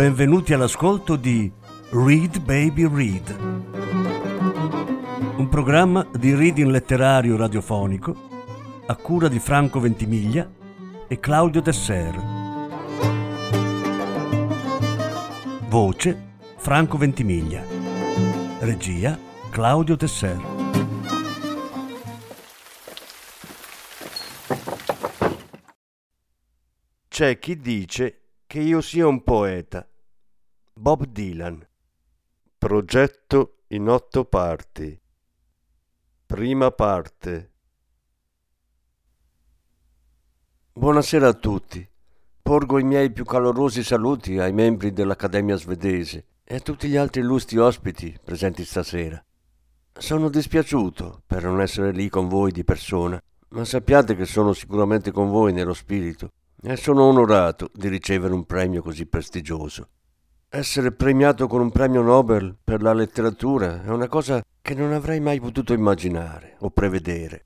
Benvenuti all'ascolto di Read Baby Read, un programma di reading letterario radiofonico a cura di Franco Ventimiglia e Claudio Desser. Voce Franco Ventimiglia. Regia Claudio Tesser. C'è chi dice che io sia un poeta. Bob Dylan. Progetto in otto parti. Prima parte. Buonasera a tutti. Porgo i miei più calorosi saluti ai membri dell'Accademia svedese e a tutti gli altri illustri ospiti presenti stasera. Sono dispiaciuto per non essere lì con voi di persona, ma sappiate che sono sicuramente con voi nello spirito e sono onorato di ricevere un premio così prestigioso. Essere premiato con un premio Nobel per la letteratura è una cosa che non avrei mai potuto immaginare o prevedere.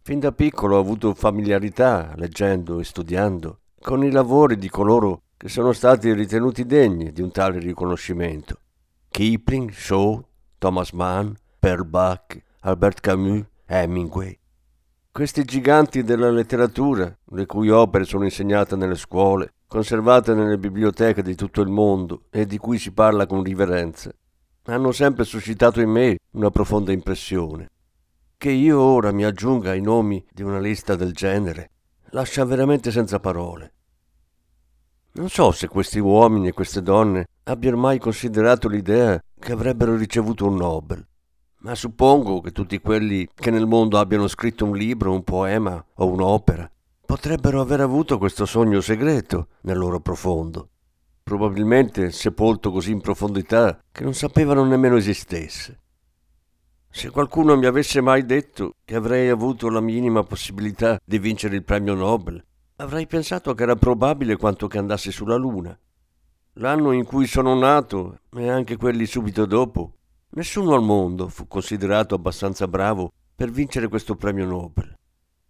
Fin da piccolo ho avuto familiarità, leggendo e studiando, con i lavori di coloro che sono stati ritenuti degni di un tale riconoscimento. Kipling, Shaw, Thomas Mann, Pearl Buck, Albert Camus, Hemingway. Questi giganti della letteratura, le cui opere sono insegnate nelle scuole, conservate nelle biblioteche di tutto il mondo e di cui si parla con riverenza, hanno sempre suscitato in me una profonda impressione. Che io ora mi aggiunga ai nomi di una lista del genere lascia veramente senza parole. Non so se questi uomini e queste donne abbiano mai considerato l'idea che avrebbero ricevuto un Nobel, ma suppongo che tutti quelli che nel mondo abbiano scritto un libro, un poema o un'opera potrebbero aver avuto questo sogno segreto nel loro profondo, probabilmente sepolto così in profondità che non sapevano nemmeno esistesse. Se qualcuno mi avesse mai detto che avrei avuto la minima possibilità di vincere il premio Nobel, avrei pensato che era probabile quanto che andassi sulla Luna. L'anno in cui sono nato, e anche quelli subito dopo, nessuno al mondo fu considerato abbastanza bravo per vincere questo premio Nobel.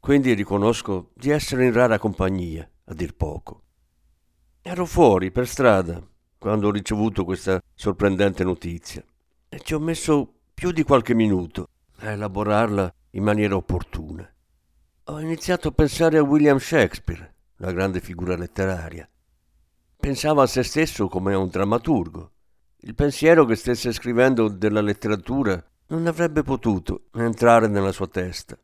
Quindi riconosco di essere in rara compagnia, a dir poco. Ero fuori, per strada, quando ho ricevuto questa sorprendente notizia e ci ho messo più di qualche minuto a elaborarla in maniera opportuna ho iniziato a pensare a William Shakespeare, la grande figura letteraria. Pensava a se stesso come a un drammaturgo. Il pensiero che stesse scrivendo della letteratura non avrebbe potuto entrare nella sua testa.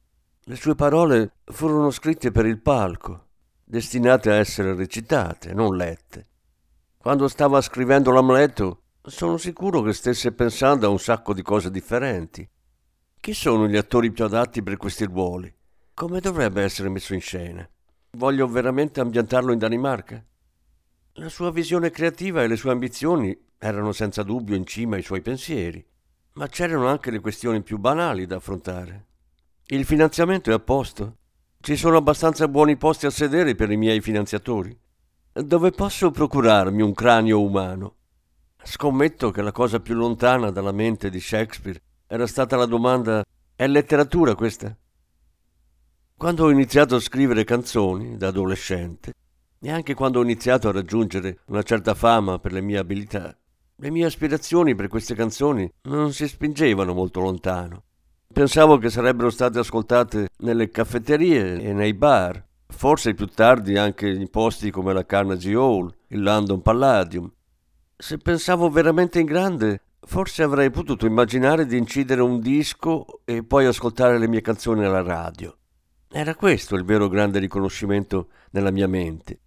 Le sue parole furono scritte per il palco, destinate a essere recitate, non lette. Quando stava scrivendo l'Amleto, sono sicuro che stesse pensando a un sacco di cose differenti. Chi sono gli attori più adatti per questi ruoli? Come dovrebbe essere messo in scena? Voglio veramente ambientarlo in Danimarca? La sua visione creativa e le sue ambizioni erano senza dubbio in cima ai suoi pensieri, ma c'erano anche le questioni più banali da affrontare. Il finanziamento è a posto? Ci sono abbastanza buoni posti a sedere per i miei finanziatori? Dove posso procurarmi un cranio umano? Scommetto che la cosa più lontana dalla mente di Shakespeare era stata la domanda è letteratura questa? Quando ho iniziato a scrivere canzoni da adolescente e anche quando ho iniziato a raggiungere una certa fama per le mie abilità, le mie aspirazioni per queste canzoni non si spingevano molto lontano. Pensavo che sarebbero state ascoltate nelle caffetterie e nei bar, forse più tardi anche in posti come la Carnegie Hall, il London Palladium. Se pensavo veramente in grande, forse avrei potuto immaginare di incidere un disco e poi ascoltare le mie canzoni alla radio. Era questo il vero grande riconoscimento nella mia mente.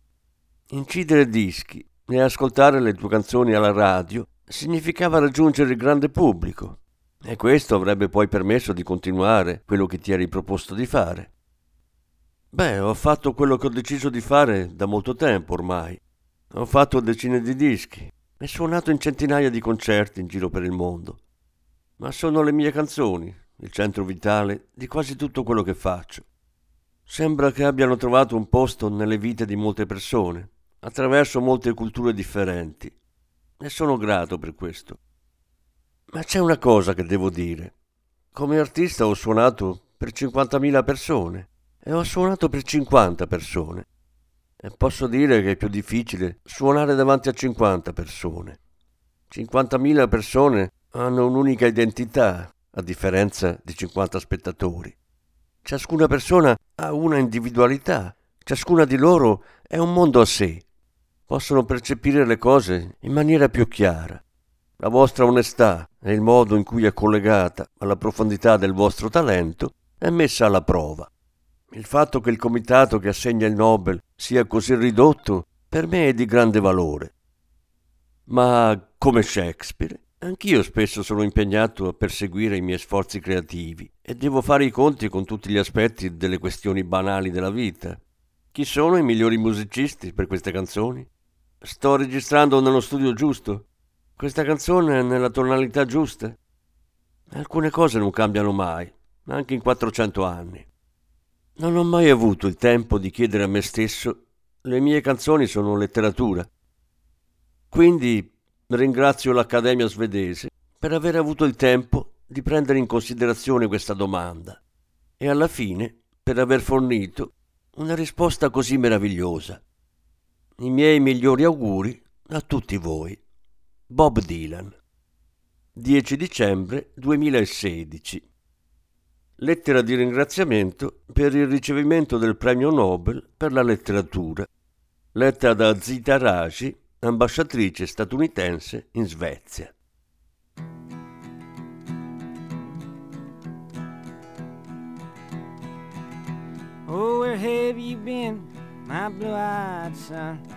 Incidere dischi e ascoltare le tue canzoni alla radio significava raggiungere il grande pubblico e questo avrebbe poi permesso di continuare quello che ti eri proposto di fare. Beh, ho fatto quello che ho deciso di fare da molto tempo ormai. Ho fatto decine di dischi e suonato in centinaia di concerti in giro per il mondo. Ma sono le mie canzoni, il centro vitale di quasi tutto quello che faccio. Sembra che abbiano trovato un posto nelle vite di molte persone, attraverso molte culture differenti, e sono grato per questo. Ma c'è una cosa che devo dire. Come artista ho suonato per 50.000 persone e ho suonato per 50 persone. e posso dire che è più difficile suonare davanti a 50 persone. 50.000 persone hanno un'unica identità, a differenza di 50 spettatori. Ciascuna persona ha una individualità, ciascuna di loro è un mondo a sé. Possono percepire le cose in maniera più chiara. La vostra onestà e il modo in cui è collegata alla profondità del vostro talento è messa alla prova. Il fatto che il comitato che assegna il Nobel sia così ridotto per me è di grande valore. Ma come Shakespeare, anch'io spesso sono impegnato a perseguire i miei sforzi creativi e devo fare i conti con tutti gli aspetti delle questioni banali della vita. Chi sono i migliori musicisti per queste canzoni? Sto registrando nello studio giusto? Questa canzone è nella tonalità giusta? Alcune cose non cambiano mai, anche in 400 anni. Non ho mai avuto il tempo di chiedere a me stesso le mie canzoni sono letteratura. Quindi ringrazio l'Accademia svedese per aver avuto il tempo di prendere in considerazione questa domanda e alla fine per aver fornito una risposta così meravigliosa. I miei migliori auguri a tutti voi. Bob Dylan 10 dicembre 2016 Lettera di ringraziamento per il ricevimento del premio Nobel per la letteratura, letta da Zita Raji, ambasciatrice statunitense in Svezia. Oh, where have you been, my blue-eyed son?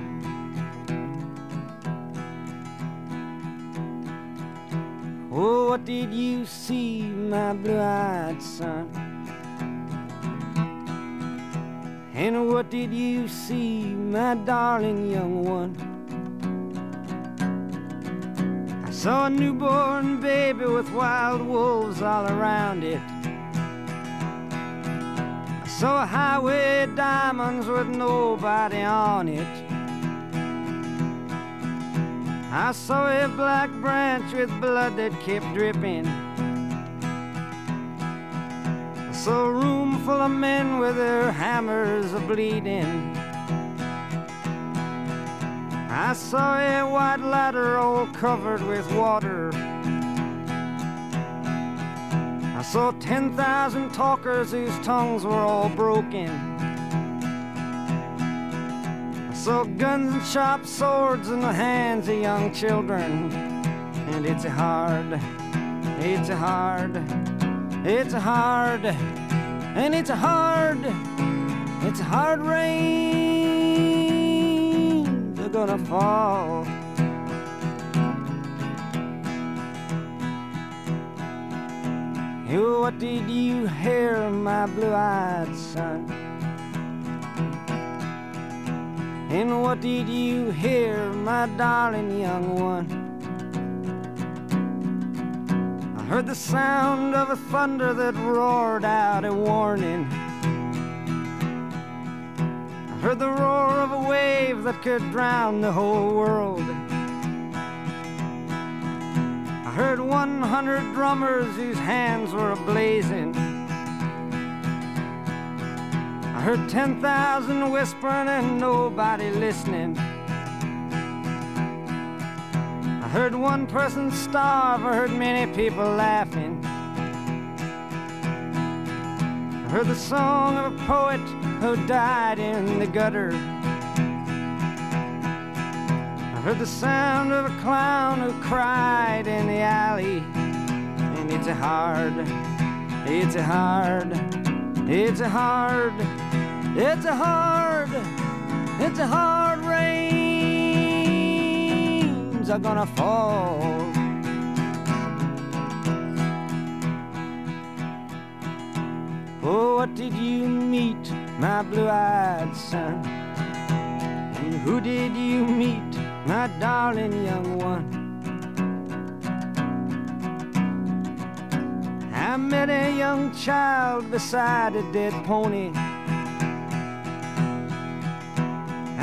Oh, what did you see, my blue eyed son? And what did you see, my darling young one? I saw a newborn baby with wild wolves all around it. I saw a highway diamonds with nobody on it. I saw a black branch with blood that kept dripping I saw a room full of men with their hammers a bleeding. I saw a white ladder all covered with water. I saw 10,000 talkers whose tongues were all broken. Saw guns and sharp swords in the hands of young children. And it's hard, it's hard, it's hard, and it's hard, it's hard rain. They're gonna fall. What did you hear, my blue-eyed son? And what did you hear, my darling young one? I heard the sound of a thunder that roared out a warning. I heard the roar of a wave that could drown the whole world. I heard 100 drummers whose hands were ablazing. I heard 10,000 whispering and nobody listening I heard one person starve, I heard many people laughing. I heard the song of a poet who died in the gutter. I heard the sound of a clown who cried in the alley. And it's a hard, it's a hard, it's a hard, it's a hard, it's a hard rains are gonna fall. Oh, what did you meet, my blue eyed son? And who did you meet, my darling young one? I met a young child beside a dead pony.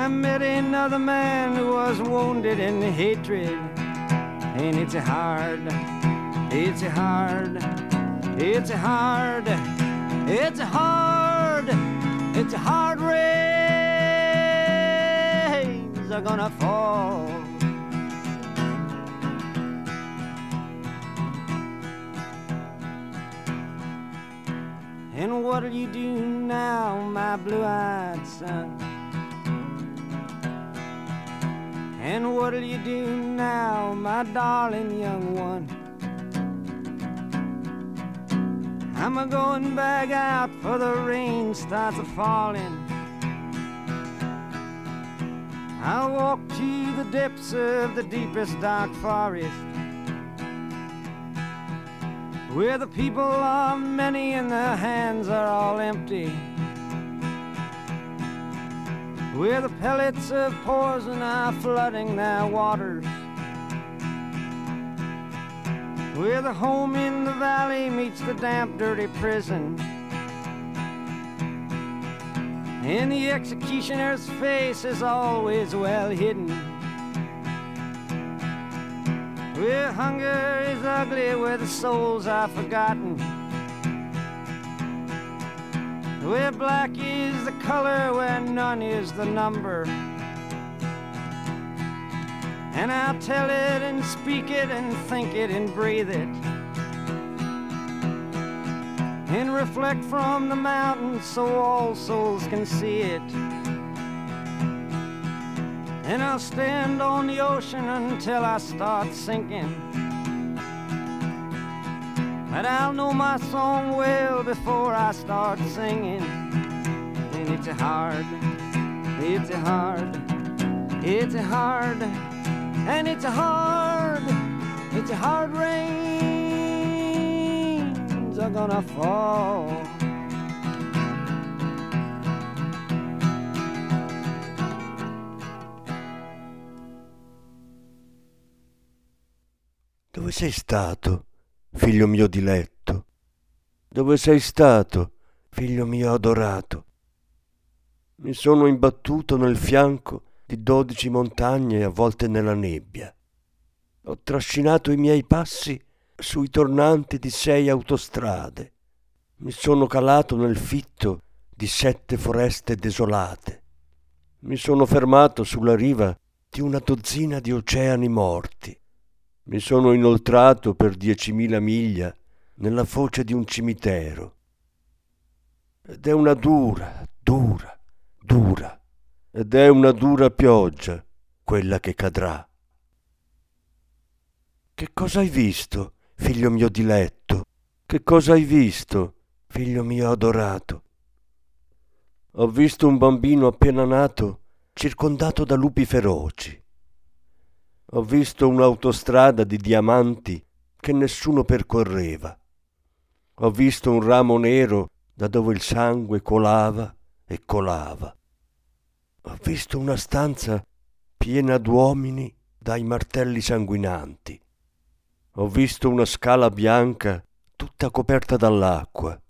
I met another man who was wounded in hatred. And it's hard, it's hard, it's hard, it's hard, it's hard rains are gonna fall. And what'll you do now, my blue-eyed son? And what'll you do now, my darling young one? I'm a going back out for the rain starts a falling. I'll walk to the depths of the deepest dark forest. Where the people are many and their hands are all empty. Where the pellets of poison are flooding their waters. Where the home in the valley meets the damp, dirty prison. And the executioner's face is always well hidden. Where hunger is ugly, where the souls are forgotten. Where black is the color, where none is the number. And I'll tell it and speak it and think it and breathe it. And reflect from the mountains so all souls can see it. And I'll stand on the ocean until I start sinking. But I'll know my song well before I start singing. And it's a hard, it's a hard, it's a hard, and it's a hard, it's a hard rains are gonna fall. Dove sei stato, figlio mio diletto? Dove sei stato, figlio mio adorato? Mi sono imbattuto nel fianco di dodici montagne avvolte nella nebbia. Ho trascinato i miei passi sui tornanti di sei autostrade. Mi sono calato nel fitto di sette foreste desolate. Mi sono fermato sulla riva di una dozzina di oceani morti. Mi sono inoltrato per diecimila miglia nella foce di un cimitero. Ed è una dura, dura, dura, ed è una dura pioggia quella che cadrà. Che cosa hai visto, figlio mio diletto? Che cosa hai visto, figlio mio adorato? Ho visto un bambino appena nato circondato da lupi feroci. Ho visto un'autostrada di diamanti che nessuno percorreva. Ho visto un ramo nero da dove il sangue colava e colava. Ho visto una stanza piena d'uomini dai martelli sanguinanti. Ho visto una scala bianca tutta coperta dall'acqua.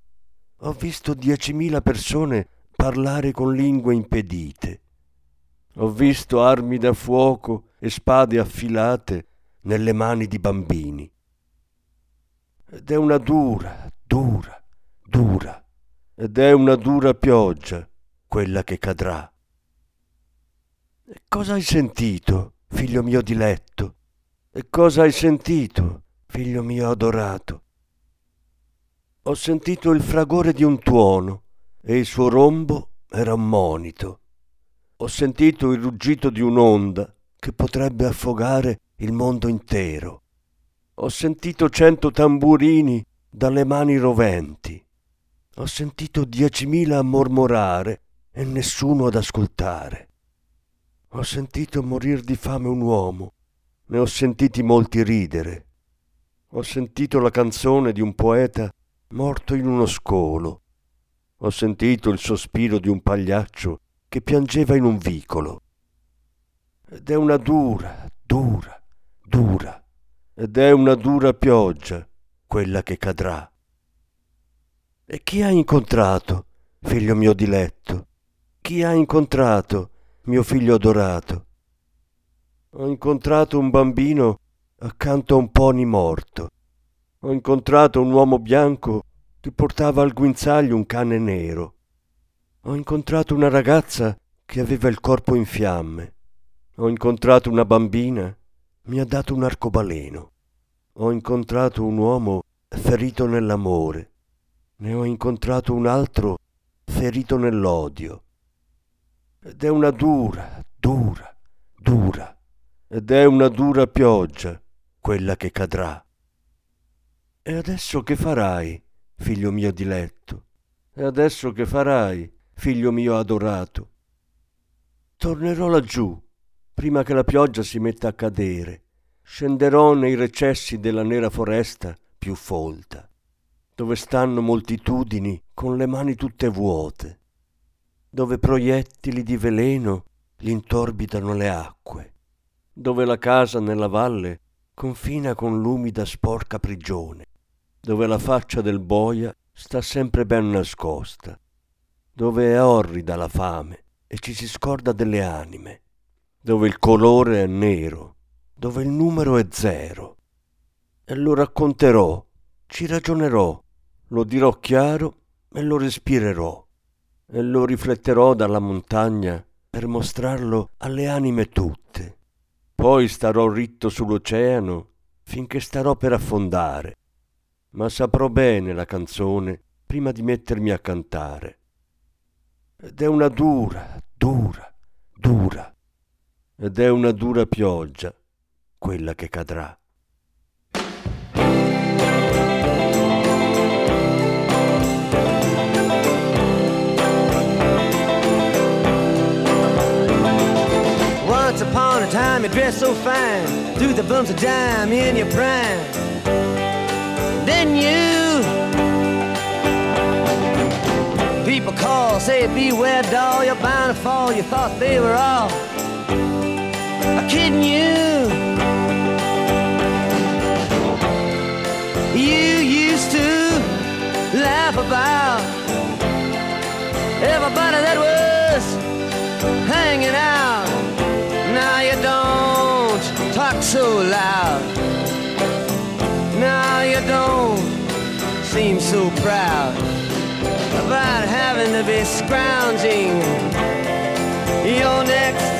Ho visto diecimila persone parlare con lingue impedite. Ho visto armi da fuoco e spade affilate nelle mani di bambini. Ed è una dura, dura, dura, ed è una dura pioggia quella che cadrà. E cosa hai sentito, figlio mio diletto? E cosa hai sentito, figlio mio adorato? Ho sentito il fragore di un tuono e il suo rombo era un monito. Ho sentito il ruggito di un'onda che potrebbe affogare il mondo intero. Ho sentito cento tamburini dalle mani roventi. Ho sentito diecimila mormorare e nessuno ad ascoltare. Ho sentito morir di fame un uomo, ne ho sentiti molti ridere. Ho sentito la canzone di un poeta morto in uno scolo. Ho sentito il sospiro di un pagliaccio che piangeva in un vicolo. Ed è una dura, dura, dura, ed è una dura pioggia quella che cadrà. E chi ha incontrato, figlio mio diletto? Chi ha incontrato, mio figlio adorato? Ho incontrato un bambino accanto a un pony morto. Ho incontrato un uomo bianco che portava al guinzaglio un cane nero. Ho incontrato una ragazza che aveva il corpo in fiamme. Ho incontrato una bambina, mi ha dato un arcobaleno. Ho incontrato un uomo ferito nell'amore. Ne ho incontrato un altro ferito nell'odio. Ed è una dura, dura, dura, ed è una dura pioggia quella che cadrà. E adesso che farai, figlio mio diletto? E adesso che farai, figlio mio adorato? Tornerò laggiù, prima che la pioggia si metta a cadere. Scenderò nei recessi della nera foresta più folta, dove stanno moltitudini con le mani tutte vuote, dove proiettili di veleno l'intorbidano le acque, dove la casa nella valle confina con l'umida sporca prigione, dove la faccia del boia sta sempre ben nascosta, dove è orrida la fame e ci si scorda delle anime, dove il colore è nero, dove il numero è zero. E lo racconterò, ci ragionerò, lo dirò chiaro e lo respirerò, e lo rifletterò dalla montagna per mostrarlo alle anime tutte poi starò ritto sull'oceano finché starò per affondare, ma saprò bene la canzone prima di mettermi a cantare. Ed è una dura, dura, dura, ed è una dura pioggia quella che cadrà. time you dress so fine, through the bumps of dime in your prime. Then you, people call, say beware doll, you're bound to fall. You thought they were all kidding you. You used to laugh about everybody that was hanging out. Now you don't talk so loud. Now you don't seem so proud about having to be scrounging your next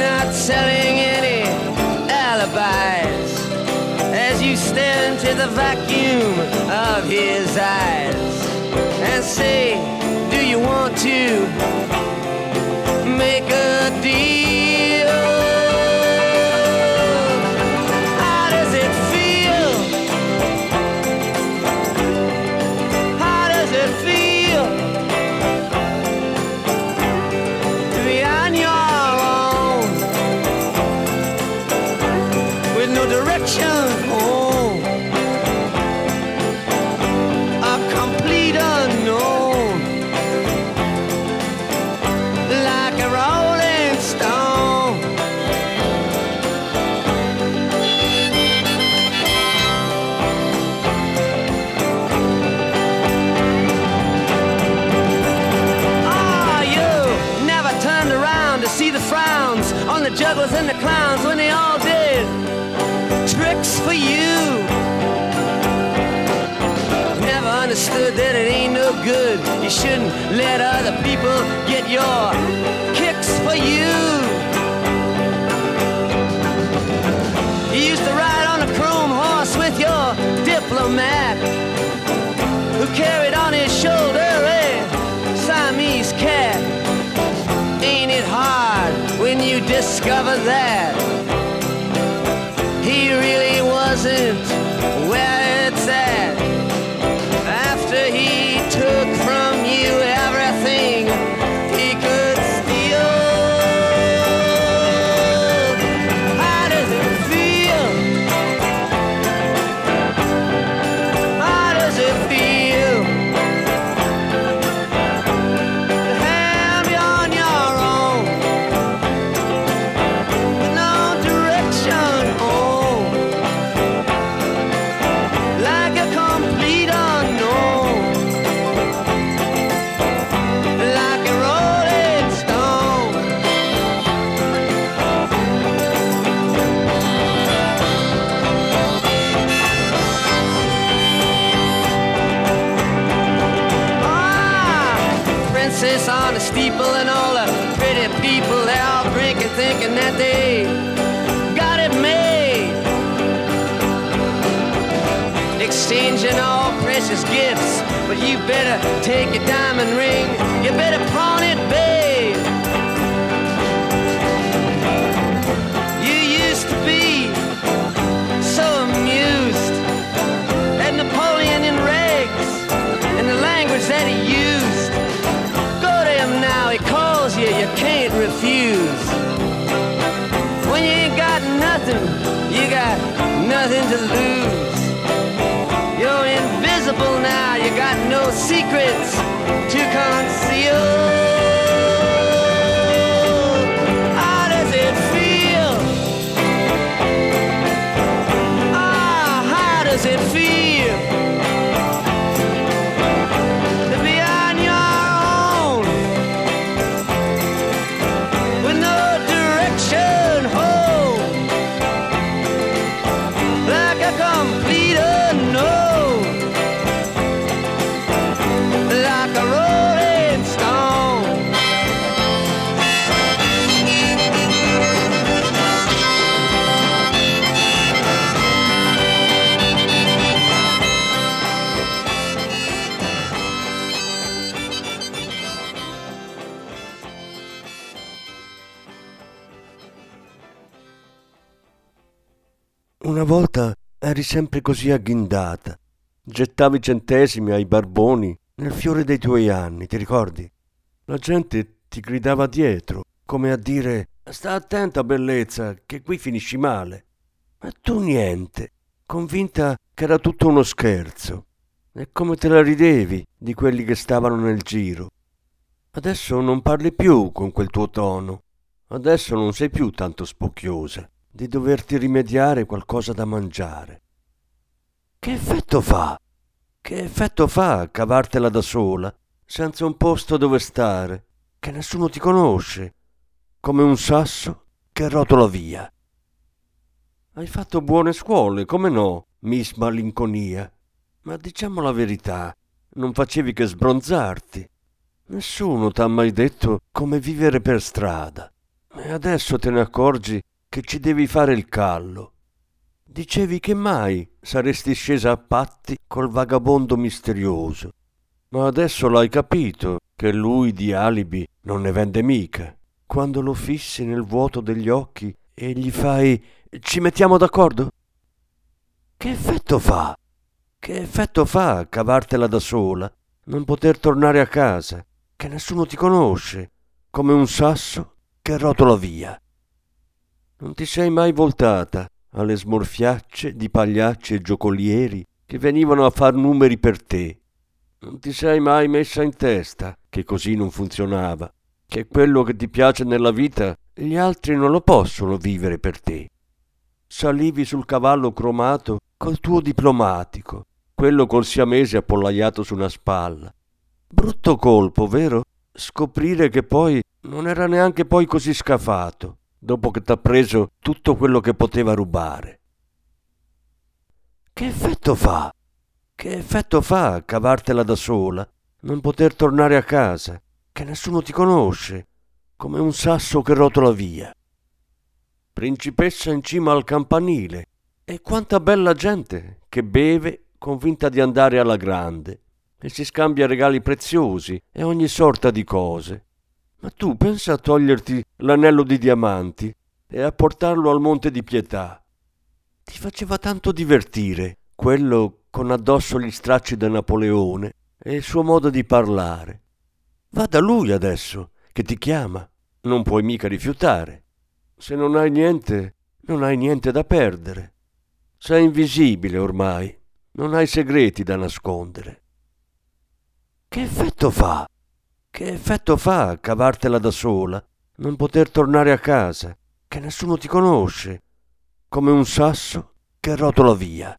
not selling any alibis as you stare into the vacuum of his eyes and say, Do you want to make a deal? Let other people get your kicks for you. You used to ride on a chrome horse with your diplomat who carried on his shoulder a Siamese cat. Ain't it hard when you discover that steeple and all the pretty people they're all drinking, thinking that they got it made. Exchanging all precious gifts, but you better take your diamond ring. You better pawn it, babe. Nothing to lose. You're invisible now, you got no secrets to conceal. Eri sempre così agghindata. Gettavi centesimi ai barboni nel fiore dei tuoi anni, ti ricordi? La gente ti gridava dietro, come a dire Sta attenta, bellezza, che qui finisci male. Ma tu niente, convinta che era tutto uno scherzo. E come te la ridevi di quelli che stavano nel giro. Adesso non parli più con quel tuo tono. Adesso non sei più tanto spocchiosa di doverti rimediare qualcosa da mangiare. Che effetto fa? Che effetto fa cavartela da sola, senza un posto dove stare, che nessuno ti conosce, come un sasso che rotola via? Hai fatto buone scuole, come no, Miss Malinconia? Ma diciamo la verità, non facevi che sbronzarti. Nessuno t'ha mai detto come vivere per strada. E adesso te ne accorgi che ci devi fare il callo. Dicevi che mai saresti scesa a patti col vagabondo misterioso. Ma adesso l'hai capito che lui di alibi non ne vende mica. Quando lo fissi nel vuoto degli occhi e gli fai ci mettiamo d'accordo? Che effetto fa? Che effetto fa cavartela da sola, non poter tornare a casa, che nessuno ti conosce, come un sasso che rotola via? Non ti sei mai voltata alle smorfiacce di pagliacci e giocolieri che venivano a far numeri per te. Non ti sei mai messa in testa che così non funzionava, che quello che ti piace nella vita gli altri non lo possono vivere per te. Salivi sul cavallo cromato col tuo diplomatico, quello col siamese appollaiato su una spalla. Brutto colpo, vero? Scoprire che poi non era neanche poi così scafato dopo che t'ha preso tutto quello che poteva rubare. Che effetto fa? Che effetto fa cavartela da sola, non poter tornare a casa, che nessuno ti conosce, come un sasso che rotola via? Principessa in cima al campanile, e quanta bella gente che beve convinta di andare alla grande e si scambia regali preziosi e ogni sorta di cose ma tu pensa a toglierti l'anello di diamanti e a portarlo al Monte di Pietà. Ti faceva tanto divertire quello con addosso gli stracci da Napoleone e il suo modo di parlare. Va da lui adesso, che ti chiama. Non puoi mica rifiutare. Se non hai niente, non hai niente da perdere. Sei invisibile ormai, non hai segreti da nascondere. Che effetto fa che effetto fa cavartela da sola, non poter tornare a casa, che nessuno ti conosce, come un sasso che rotola via?